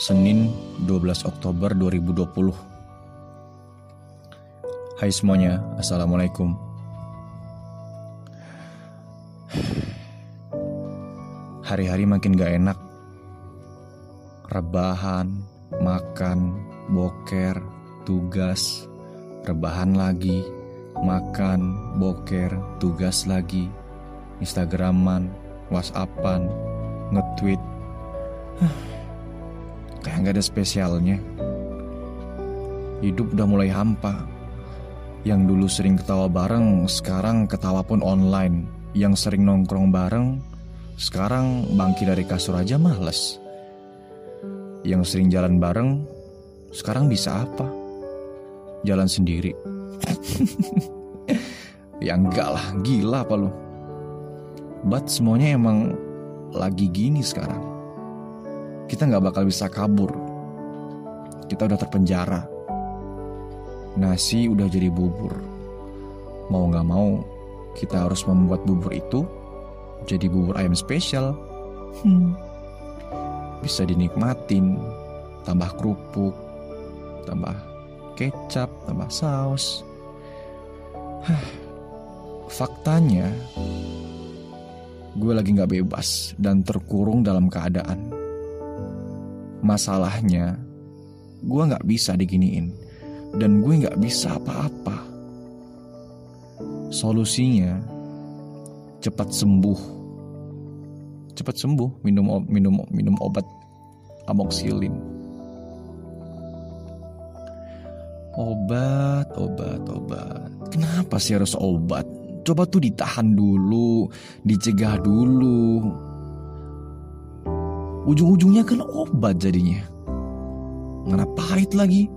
Senin 12 Oktober 2020 Hai semuanya, Assalamualaikum. Hari-hari makin gak enak. Rebahan, makan, boker, tugas. Rebahan lagi, makan, boker, tugas lagi. Instagraman, Whatsappan, nge-tweet Kayak gak ada spesialnya. Hidup udah mulai hampa. Yang dulu sering ketawa bareng Sekarang ketawa pun online. Yang sering nongkrong bareng Sekarang bangki dari kasur aja males. Yang sering jalan bareng Sekarang bisa apa? Jalan sendiri. Ya enggak lah, gila apa lu? But semuanya emang lagi gini sekarang Kita nggak bakal bisa kabur Kita udah terpenjara Nasi udah jadi bubur. Mau gak mau, kita harus membuat bubur itu jadi bubur ayam spesial. Hmm. Bisa dinikmatin, tambah kerupuk, tambah kecap, tambah saus. Hah. Faktanya, gue lagi gak bebas dan terkurung dalam keadaan. Masalahnya, gue gak bisa diginiin dan gue nggak bisa apa-apa. Solusinya cepat sembuh. Cepat sembuh, minum minum minum obat amoxilin. Obat, obat, obat. Kenapa sih harus obat? Coba tuh ditahan dulu, dicegah dulu. Ujung-ujungnya kan obat jadinya. Mana pahit lagi?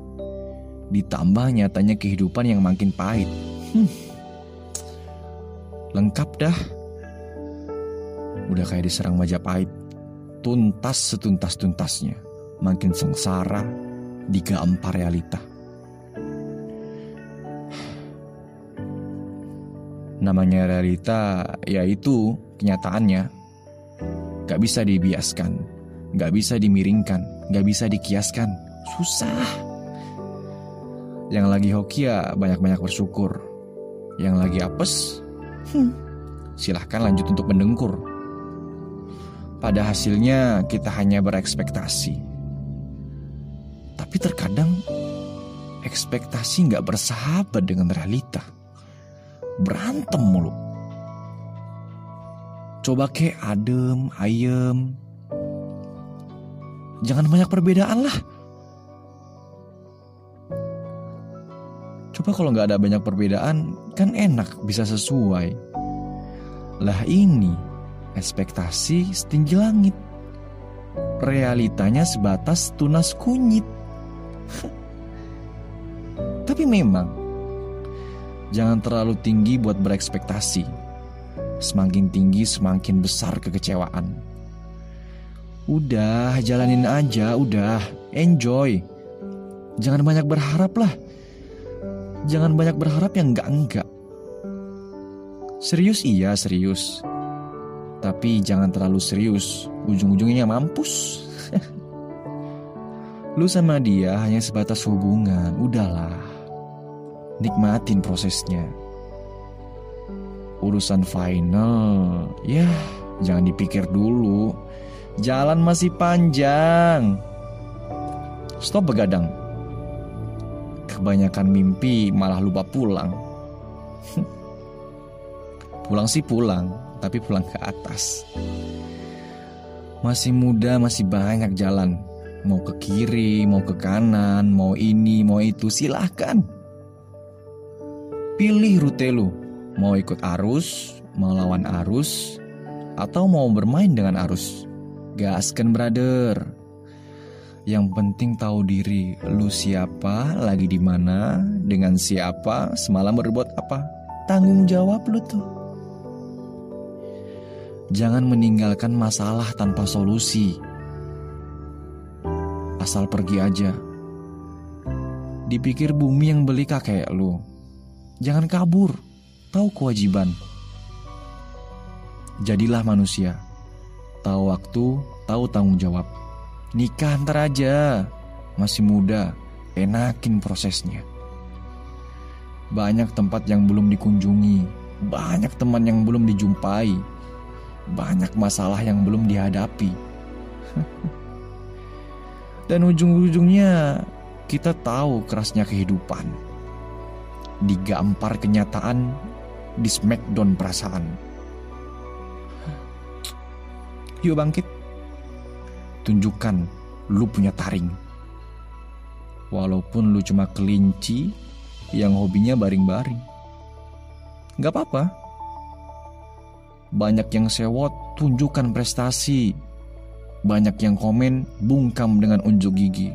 Ditambah nyatanya kehidupan yang makin pahit. Hmm. Lengkap dah. Udah kayak diserang Majapahit. Tuntas setuntas-tuntasnya. Makin sengsara, digampar realita. Namanya realita yaitu kenyataannya. Gak bisa dibiaskan, gak bisa dimiringkan, gak bisa dikiaskan. Susah. Yang lagi hoki ya banyak-banyak bersyukur. Yang lagi apes, hmm, silahkan lanjut untuk mendengkur. Pada hasilnya kita hanya berekspektasi. Tapi terkadang ekspektasi nggak bersahabat dengan realita. Berantem mulu. Coba ke adem, ayem. Jangan banyak perbedaan lah. Coba kalau nggak ada banyak perbedaan, kan enak bisa sesuai. Lah ini, ekspektasi setinggi langit. Realitanya sebatas tunas kunyit. Tapi memang, jangan terlalu tinggi buat berekspektasi. Semakin tinggi semakin besar kekecewaan. Udah, jalanin aja, udah, enjoy. Jangan banyak berharap lah Jangan banyak berharap yang enggak-enggak. Serius iya serius. Tapi jangan terlalu serius, ujung-ujungnya mampus. Lu sama dia hanya sebatas hubungan, udahlah. Nikmatin prosesnya. Urusan final, ya jangan dipikir dulu. Jalan masih panjang. Stop begadang kebanyakan mimpi malah lupa pulang. pulang sih pulang, tapi pulang ke atas. Masih muda, masih banyak jalan. Mau ke kiri, mau ke kanan, mau ini, mau itu, silahkan. Pilih rute lu. Mau ikut arus, mau lawan arus, atau mau bermain dengan arus. Gaskan brother. Yang penting tahu diri, lu siapa, lagi di mana, dengan siapa, semalam berbuat apa. Tanggung jawab lu tuh. Jangan meninggalkan masalah tanpa solusi. Asal pergi aja. Dipikir bumi yang beli kakek lu. Jangan kabur. Tahu kewajiban. Jadilah manusia. Tahu waktu, tahu tanggung jawab Nikah ntar aja, masih muda, enakin prosesnya. Banyak tempat yang belum dikunjungi, banyak teman yang belum dijumpai, banyak masalah yang belum dihadapi. Dan ujung-ujungnya kita tahu kerasnya kehidupan. Digampar kenyataan, di smackdown perasaan. Yuk bangkit. Tunjukkan lu punya taring. Walaupun lu cuma kelinci yang hobinya baring-baring. Gak apa-apa. Banyak yang sewot, tunjukkan prestasi. Banyak yang komen, bungkam dengan unjuk gigi.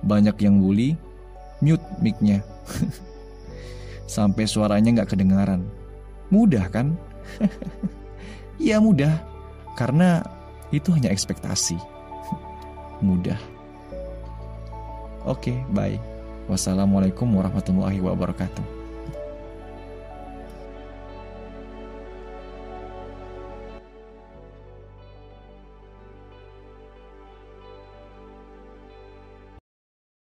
Banyak yang bully, mute mic-nya. Sampai suaranya nggak kedengaran. Mudah kan? ya mudah, karena itu hanya ekspektasi. mudah. Oke, bye. Wassalamualaikum warahmatullahi wabarakatuh.